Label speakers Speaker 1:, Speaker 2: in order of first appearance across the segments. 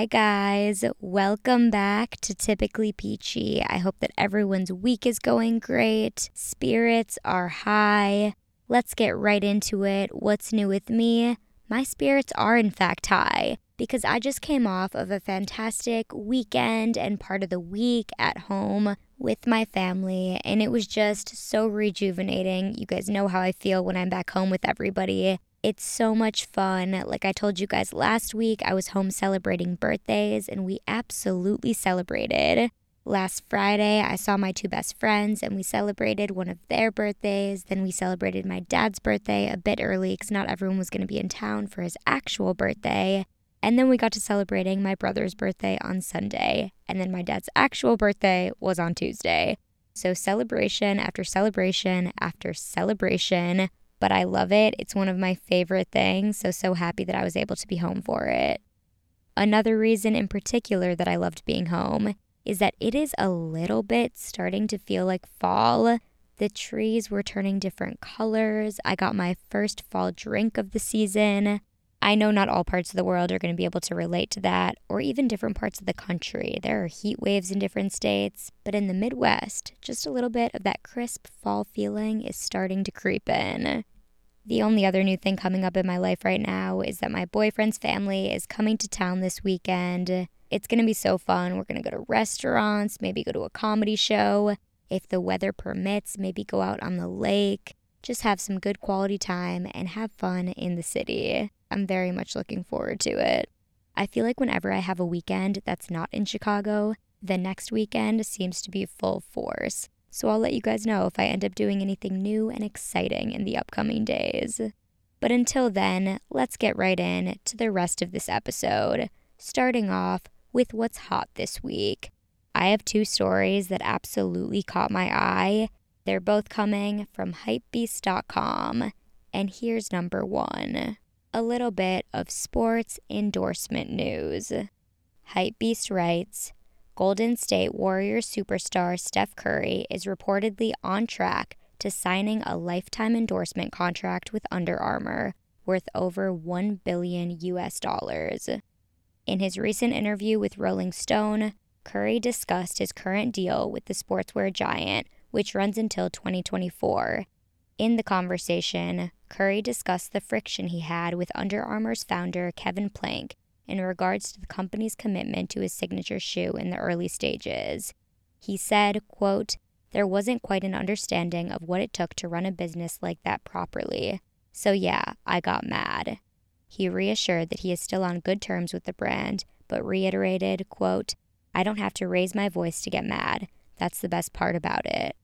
Speaker 1: Hi, guys. Welcome back to Typically Peachy. I hope that everyone's week is going great. Spirits are high. Let's get right into it. What's new with me? My spirits are, in fact, high because I just came off of a fantastic weekend and part of the week at home with my family, and it was just so rejuvenating. You guys know how I feel when I'm back home with everybody. It's so much fun. Like I told you guys last week, I was home celebrating birthdays, and we absolutely celebrated. Last Friday, I saw my two best friends and we celebrated one of their birthdays. Then we celebrated my dad's birthday a bit early because not everyone was going to be in town for his actual birthday. And then we got to celebrating my brother's birthday on Sunday. And then my dad's actual birthday was on Tuesday. So celebration after celebration after celebration. But I love it. It's one of my favorite things. So, so happy that I was able to be home for it. Another reason in particular that I loved being home is that it is a little bit starting to feel like fall. The trees were turning different colors. I got my first fall drink of the season. I know not all parts of the world are going to be able to relate to that, or even different parts of the country. There are heat waves in different states, but in the Midwest, just a little bit of that crisp fall feeling is starting to creep in. The only other new thing coming up in my life right now is that my boyfriend's family is coming to town this weekend. It's going to be so fun. We're going to go to restaurants, maybe go to a comedy show. If the weather permits, maybe go out on the lake. Just have some good quality time and have fun in the city. I'm very much looking forward to it. I feel like whenever I have a weekend that's not in Chicago, the next weekend seems to be full force. So I'll let you guys know if I end up doing anything new and exciting in the upcoming days. But until then, let's get right in to the rest of this episode, starting off with what's hot this week. I have two stories that absolutely caught my eye. They're both coming from hypebeast.com. And here's number one a little bit of sports endorsement news. Hypebeast writes Golden State Warriors superstar Steph Curry is reportedly on track to signing a lifetime endorsement contract with Under Armour worth over 1 billion US dollars. In his recent interview with Rolling Stone, Curry discussed his current deal with the sportswear giant, which runs until 2024. In the conversation, Curry discussed the friction he had with Under Armour's founder, Kevin Plank, in regards to the company's commitment to his signature shoe in the early stages. He said, quote, there wasn't quite an understanding of what it took to run a business like that properly. So yeah, I got mad. He reassured that he is still on good terms with the brand, but reiterated, quote, I don't have to raise my voice to get mad. That's the best part about it.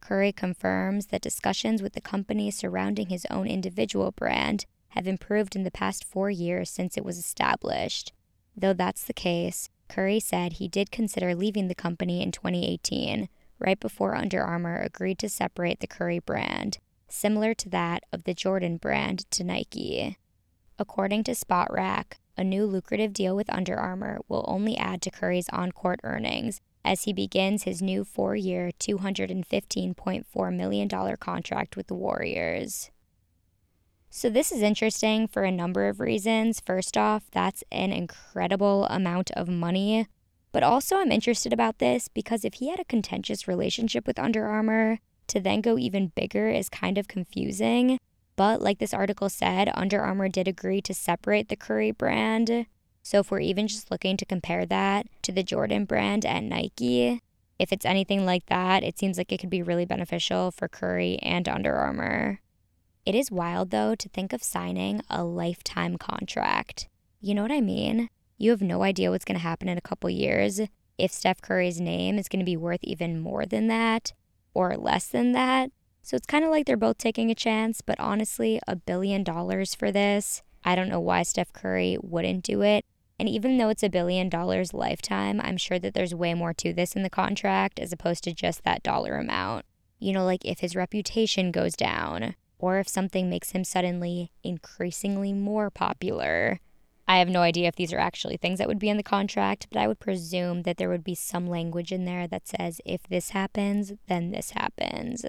Speaker 1: Curry confirms that discussions with the company surrounding his own individual brand have improved in the past four years since it was established. Though that's the case, Curry said he did consider leaving the company in 2018, right before Under Armour agreed to separate the Curry brand, similar to that of the Jordan brand to Nike. According to Spotrac, a new lucrative deal with Under Armour will only add to Curry's on court earnings as he begins his new four year, $215.4 million contract with the Warriors. So, this is interesting for a number of reasons. First off, that's an incredible amount of money. But also, I'm interested about this because if he had a contentious relationship with Under Armour, to then go even bigger is kind of confusing. But like this article said, Under Armour did agree to separate the Curry brand. So if we're even just looking to compare that to the Jordan brand at Nike, if it's anything like that, it seems like it could be really beneficial for Curry and Under Armour. It is wild though to think of signing a lifetime contract. You know what I mean? You have no idea what's going to happen in a couple years if Steph Curry's name is going to be worth even more than that or less than that. So it's kind of like they're both taking a chance, but honestly, a billion dollars for this, I don't know why Steph Curry wouldn't do it. And even though it's a billion dollars lifetime, I'm sure that there's way more to this in the contract as opposed to just that dollar amount. You know, like if his reputation goes down, or if something makes him suddenly increasingly more popular. I have no idea if these are actually things that would be in the contract, but I would presume that there would be some language in there that says if this happens, then this happens.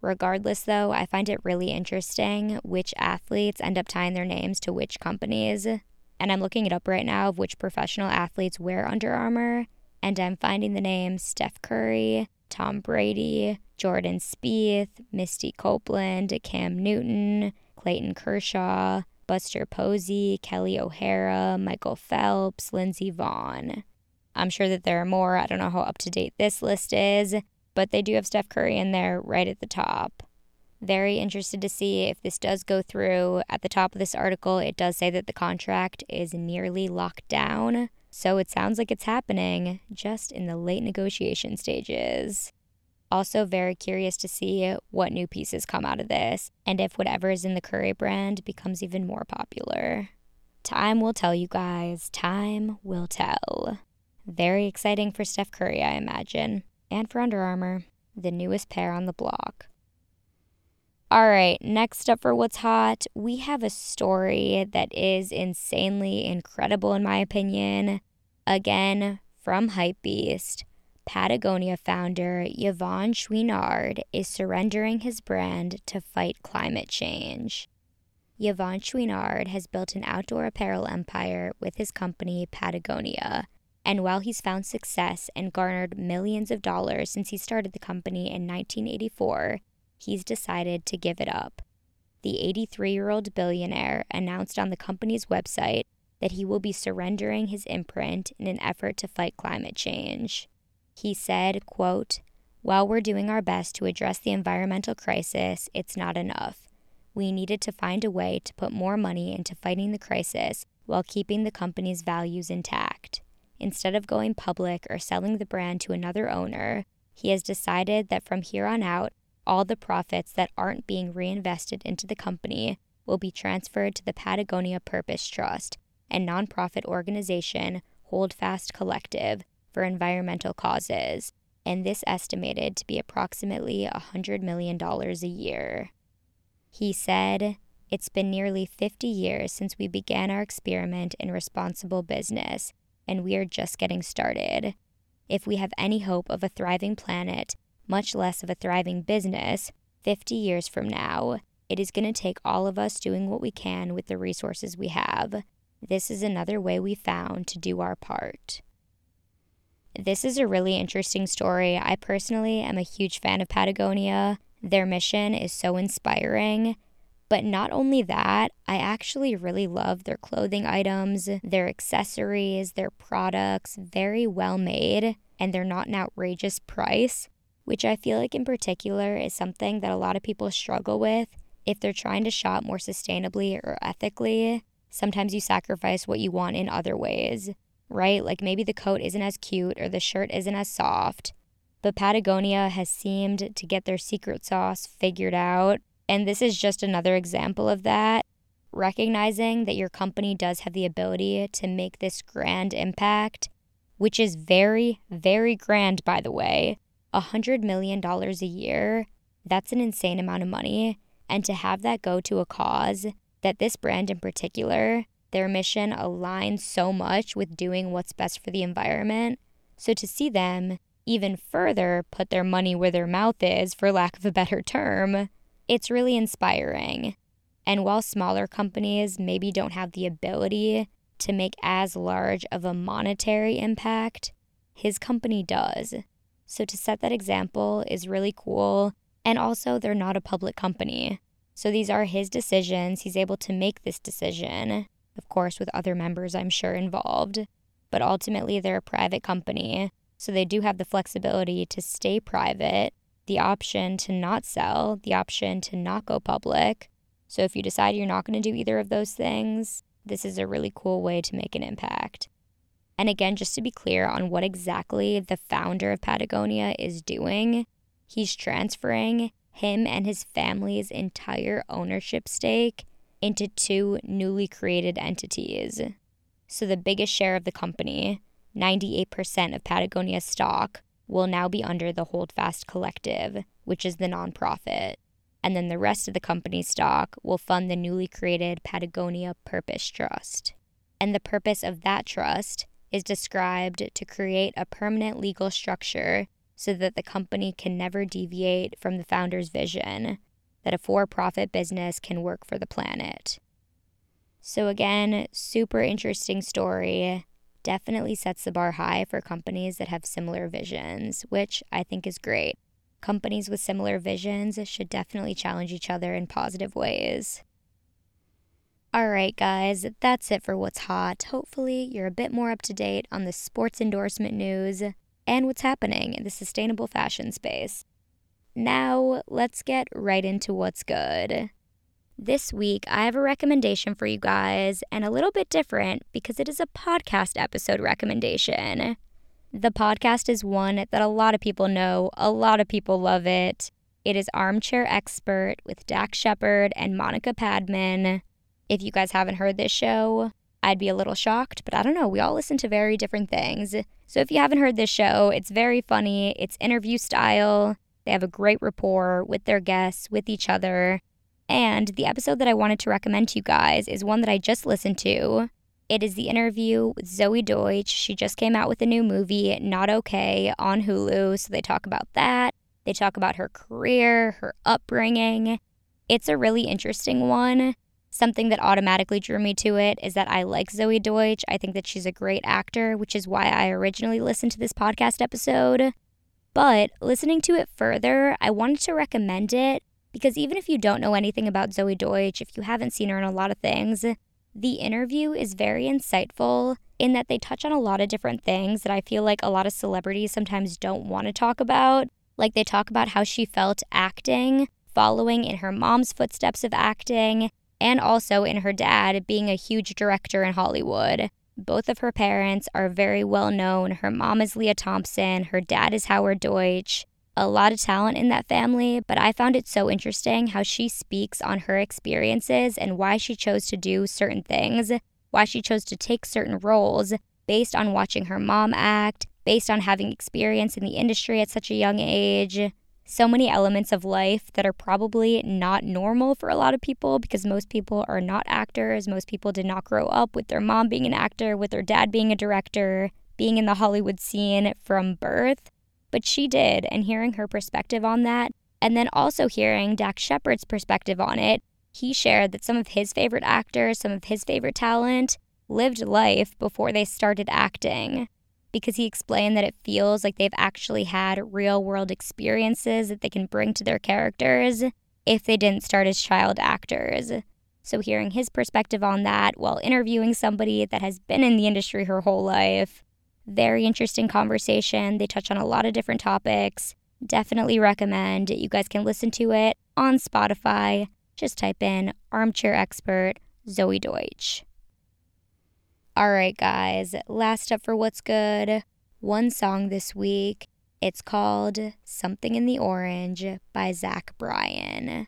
Speaker 1: Regardless, though, I find it really interesting which athletes end up tying their names to which companies. and I'm looking it up right now of which professional athletes wear Under Armour, and I'm finding the names Steph Curry, Tom Brady, Jordan Spieth, Misty Copeland, Cam Newton, Clayton Kershaw, Buster Posey, Kelly O'Hara, Michael Phelps, Lindsey Vonn. I'm sure that there are more. I don't know how up to date this list is, but they do have Steph Curry in there right at the top. Very interested to see if this does go through. At the top of this article, it does say that the contract is nearly locked down. So it sounds like it's happening just in the late negotiation stages. Also, very curious to see what new pieces come out of this and if whatever is in the Curry brand becomes even more popular. Time will tell you guys. Time will tell. Very exciting for Steph Curry, I imagine, and for Under Armour, the newest pair on the block. All right, next up for What's Hot, we have a story that is insanely incredible, in my opinion. Again, from Hypebeast. Patagonia founder Yvon Chouinard is surrendering his brand to fight climate change. Yvon Chouinard has built an outdoor apparel empire with his company Patagonia, and while he's found success and garnered millions of dollars since he started the company in 1984, he's decided to give it up. The 83 year old billionaire announced on the company's website that he will be surrendering his imprint in an effort to fight climate change. He said, quote, While we're doing our best to address the environmental crisis, it's not enough. We needed to find a way to put more money into fighting the crisis while keeping the company's values intact. Instead of going public or selling the brand to another owner, he has decided that from here on out, all the profits that aren't being reinvested into the company will be transferred to the Patagonia Purpose Trust, a nonprofit organization, Holdfast Collective, for environmental causes, and this estimated to be approximately $100 million a year. He said, It's been nearly 50 years since we began our experiment in responsible business, and we are just getting started. If we have any hope of a thriving planet, much less of a thriving business, 50 years from now, it is going to take all of us doing what we can with the resources we have. This is another way we found to do our part. This is a really interesting story. I personally am a huge fan of Patagonia. Their mission is so inspiring. But not only that, I actually really love their clothing items, their accessories, their products, very well made, and they're not an outrageous price, which I feel like in particular is something that a lot of people struggle with if they're trying to shop more sustainably or ethically. Sometimes you sacrifice what you want in other ways right? Like maybe the coat isn't as cute or the shirt isn't as soft. But Patagonia has seemed to get their secret sauce figured out. And this is just another example of that. Recognizing that your company does have the ability to make this grand impact, which is very, very grand, by the way. A $100 million a year, that's an insane amount of money. And to have that go to a cause that this brand in particular their mission aligns so much with doing what's best for the environment. So to see them even further put their money where their mouth is, for lack of a better term, it's really inspiring. And while smaller companies maybe don't have the ability to make as large of a monetary impact, his company does. So to set that example is really cool. And also, they're not a public company. So these are his decisions. He's able to make this decision of course, with other members, I'm sure, involved. But ultimately, they're a private company, so they do have the flexibility to stay private, the option to not sell, the option to not go public. So if you decide you're not going to do either of those things, this is a really cool way to make an impact. And again, just to be clear on what exactly the founder of Patagonia is doing, he's transferring him and his family's entire ownership stake into two newly created entities. So the biggest share of the company, 98% of Patagonia's stock, will now be under the Holdfast Collective, which is the nonprofit. And then the rest of the company's stock will fund the newly created Patagonia Purpose Trust. And the purpose of that trust is described to create a permanent legal structure so that the company can never deviate from the founder's vision that a for profit business can work for the planet. So, again, super interesting story. Definitely sets the bar high for companies that have similar visions, which I think is great. Companies with similar visions should definitely challenge each other in positive ways. All right, guys, that's it for what's hot. Hopefully, you're a bit more up to date on the sports endorsement news and what's happening in the sustainable fashion space. Now, let's get right into what's good. This week, I have a recommendation for you guys, and a little bit different because it is a podcast episode recommendation. The podcast is one that a lot of people know, a lot of people love it. It is Armchair Expert with Dax Shepard and Monica Padman. If you guys haven't heard this show, I'd be a little shocked, but I don't know. We all listen to very different things. So if you haven't heard this show, it's very funny. It's interview style. They have a great rapport with their guests, with each other. And the episode that I wanted to recommend to you guys is one that I just listened to. It is the interview with Zoey Deutch. She just came out with a new movie, Not Okay, on Hulu. So they talk about that. They talk about her career, her upbringing. It's a really interesting one. Something that automatically drew me to it is that I like Zoey Deutch. I think that she's a great actor, which is why I originally listened to this podcast episode. But listening to it further, I wanted to recommend it because even if you don't know anything about Zoey Deutch, if you haven't seen her in a lot of things, the interview is very insightful in that they touch on a lot of different things that I feel like a lot of celebrities sometimes don't want to talk about. Like they talk about how she felt acting, following in her mom's footsteps of acting, and also in her dad being a huge director in Hollywood. Both of her parents are very well known. Her mom is Lea Thompson, her dad is Howard Deutch a lot of talent in that family, but I found it so interesting how she speaks on her experiences and why she chose to do certain things, why she chose to take certain roles based on watching her mom act, based on having experience in the industry at such a young age. So many elements of life that are probably not normal for a lot of people because most people are not actors. Most people did not grow up with their mom being an actor, with their dad being a director, being in the Hollywood scene from birth but she did, and hearing her perspective on that, and then also hearing Dax Shepard's perspective on it, he shared that some of his favorite actors, some of his favorite talent, lived life before they started acting. Because he explained that it feels like they've actually had real world experiences that they can bring to their characters if they didn't start as child actors. So, hearing his perspective on that while interviewing somebody that has been in the industry her whole life very interesting conversation. They touch on a lot of different topics. Definitely recommend. You guys can listen to it on Spotify. Just type in Armchair Expert Zoey Deutch. All right, guys, last up for what's good. One song this week. It's called Something in the Orange by Zach Bryan.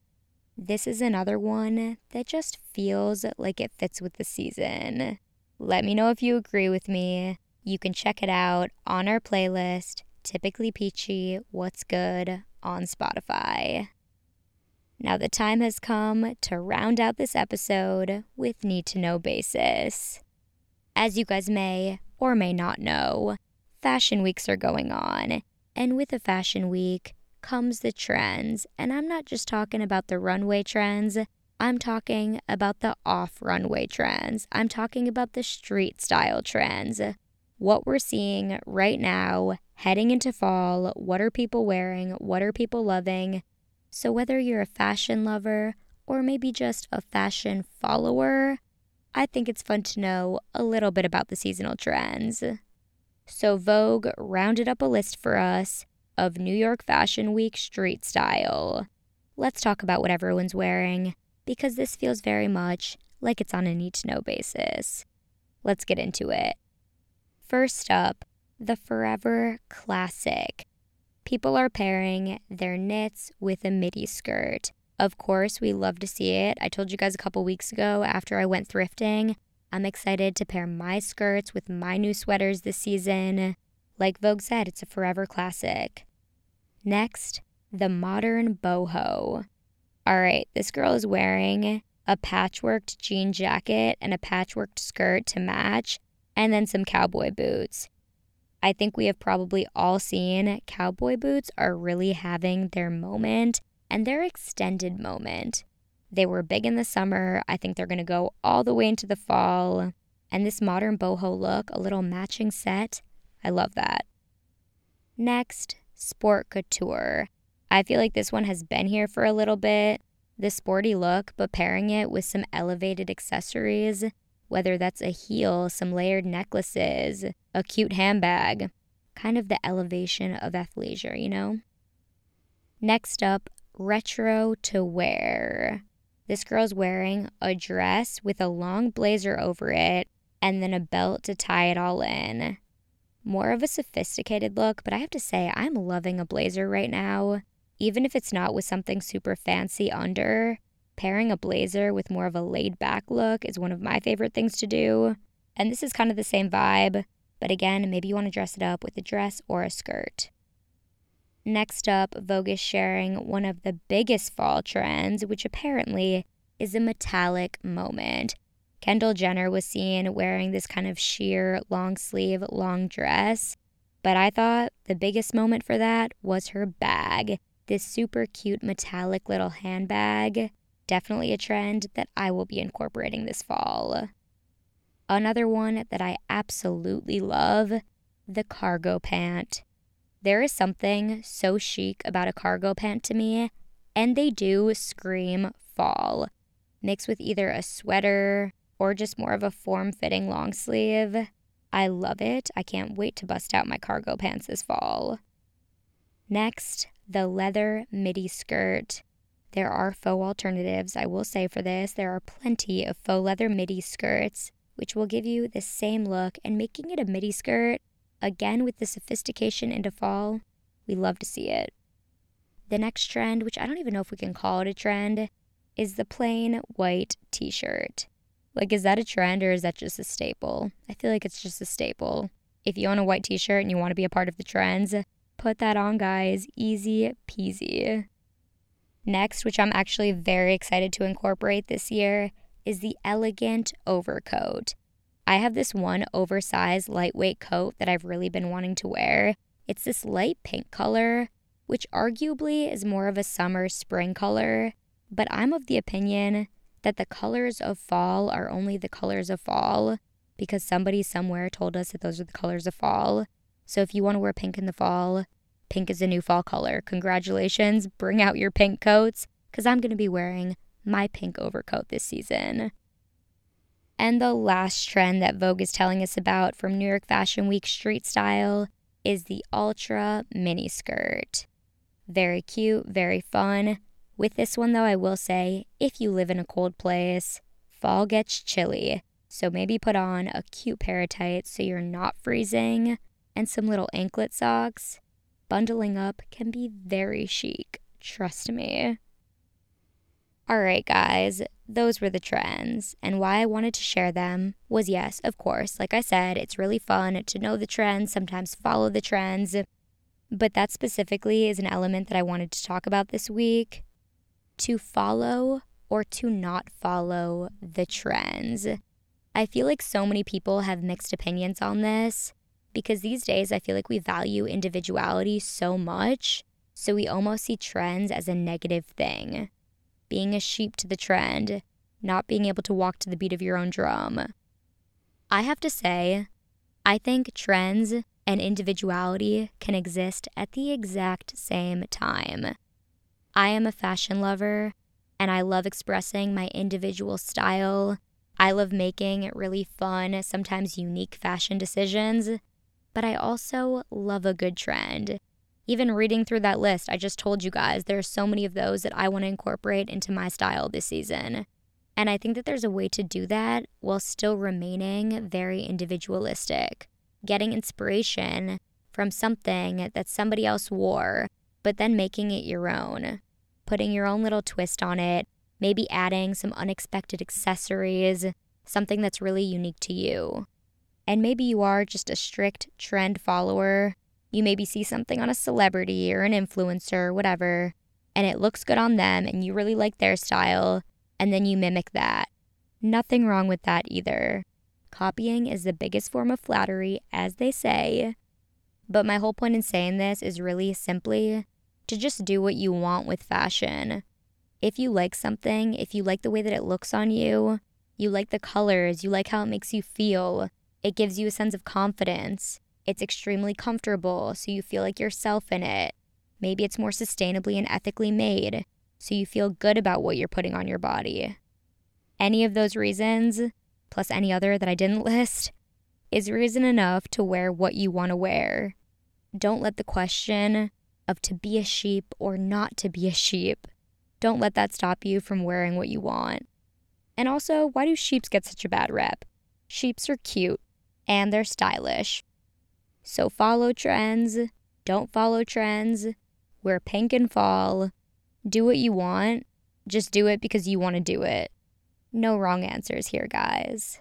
Speaker 1: This is another one that just feels like it fits with the season. Let me know if you agree with me. You can check it out on our playlist, Typically Peachy What's Good on Spotify. Now, the time has come to round out this episode with Need to Know Basis. As you guys may or may not know, fashion weeks are going on, and with a fashion week comes the trends. And I'm not just talking about the runway trends, I'm talking about the off runway trends. I'm talking about the street style trends what we're seeing right now heading into fall. What are people wearing? What are people loving? So, whether you're a fashion lover or maybe just a fashion follower, I think it's fun to know a little bit about the seasonal trends. So, Vogue rounded up a list for us of New York Fashion Week street style. Let's talk about what everyone's wearing because this feels very much like it's on a need to know basis. Let's get into it. First up, the Forever Classic. People are pairing their knits with a midi skirt. Of course, we love to see it. I told you guys a couple weeks ago after I went thrifting, I'm excited to pair my skirts with my new sweaters this season. Like Vogue said, it's a forever classic. Next, the modern boho. All right, this girl is wearing a patchworked jean jacket and a patchworked skirt to match, and then some cowboy boots. I think we have probably all seen cowboy boots are really having their moment and their extended moment. They were big in the summer. I think they're going to go all the way into the fall. And this modern boho look, a little matching set, I love that. Next, sport couture. I feel like this one has been here for a little bit. The sporty look, but pairing it with some elevated accessories, whether that's a heel, some layered necklaces, a cute handbag, kind of the elevation of athleisure, you know? Next up, retro to wear. This girl's wearing a dress with a long blazer over it and then a belt to tie it all in. More of a sophisticated look, but I have to say, I'm loving a blazer right now. Even if it's not with something super fancy under, pairing a blazer with more of a laid back look is one of my favorite things to do. And this is kind of the same vibe, but again, maybe you want to dress it up with a dress or a skirt. Next up, Vogue is sharing one of the biggest fall trends, which apparently is a metallic moment. Kendall Jenner was seen wearing this kind of sheer long sleeve long dress, but I thought the biggest moment for that was her bag. This super cute metallic little handbag. Definitely a trend that I will be incorporating this fall. Another one that I absolutely love the cargo pant. There is something so chic about a cargo pant to me, and they do scream fall. Mixed with either a sweater or just more of a form fitting long sleeve. I love it. I can't wait to bust out my cargo pants this fall. Next, the leather midi skirt. There are faux alternatives, I will say, for this. There are plenty of faux leather midi skirts, which will give you the same look, and making it a midi skirt Again, with the sophistication into fall, we love to see it. The next trend, which I don't even know if we can call it a trend, is the plain white t shirt. Like, is that a trend or is that just a staple? I feel like it's just a staple. If you own a white t shirt and you want to be a part of the trends, put that on, guys. Easy peasy. Next, which I'm actually very excited to incorporate this year, is the elegant overcoat. I have this one oversized lightweight coat that I've really been wanting to wear. It's this light pink color, which arguably is more of a summer spring color, but I'm of the opinion that the colors of fall are only the colors of fall because somebody somewhere told us that those are the colors of fall. So if you want to wear pink in the fall, pink is a new fall color. Congratulations, bring out your pink coats because I'm going to be wearing my pink overcoat this season. And the last trend that Vogue is telling us about from New York Fashion Week street style is the ultra mini skirt. Very cute, very fun. With this one, though, I will say if you live in a cold place, fall gets chilly. So maybe put on a cute pair of tights so you're not freezing and some little anklet socks. Bundling up can be very chic, trust me. All right, guys, those were the trends. And why I wanted to share them was yes, of course, like I said, it's really fun to know the trends, sometimes follow the trends. But that specifically is an element that I wanted to talk about this week to follow or to not follow the trends. I feel like so many people have mixed opinions on this because these days I feel like we value individuality so much, so we almost see trends as a negative thing being a sheep to the trend, not being able to walk to the beat of your own drum. I have to say, I think trends and individuality can exist at the exact same time. I am a fashion lover and I love expressing my individual style. I love making really fun, sometimes unique fashion decisions, but I also love a good trend even reading through that list, I just told you guys there are so many of those that I want to incorporate into my style this season. And I think that there's a way to do that while still remaining very individualistic, getting inspiration from something that somebody else wore, but then making it your own, putting your own little twist on it, maybe adding some unexpected accessories, something that's really unique to you. And maybe you are just a strict trend follower you maybe see something on a celebrity or an influencer, or whatever, and it looks good on them and you really like their style, and then you mimic that. Nothing wrong with that either. Copying is the biggest form of flattery, as they say. But my whole point in saying this is really simply to just do what you want with fashion. If you like something, if you like the way that it looks on you, you like the colors, you like how it makes you feel, it gives you a sense of confidence. It's extremely comfortable, so you feel like yourself in it. Maybe it's more sustainably and ethically made, so you feel good about what you're putting on your body. Any of those reasons, plus any other that I didn't list, is reason enough to wear what you want to wear. Don't let the question of to be a sheep or not to be a sheep, don't let that stop you from wearing what you want. And also, why do sheeps get such a bad rep? Sheeps are cute and they're stylish. So follow trends, don't follow trends, wear pink and fall, do what you want, just do it because you want to do it. No wrong answers here, guys.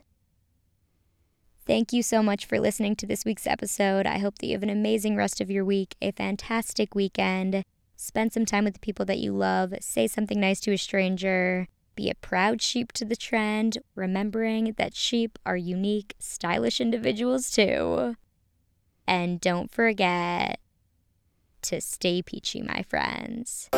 Speaker 1: Thank you so much for listening to this week's episode. I hope that you have an amazing rest of your week, a fantastic weekend. Spend some time with the people that you love. Say something nice to a stranger. Be a proud sheep to the trend, remembering that sheep are unique, stylish individuals too. And don't forget to stay peachy, my friends.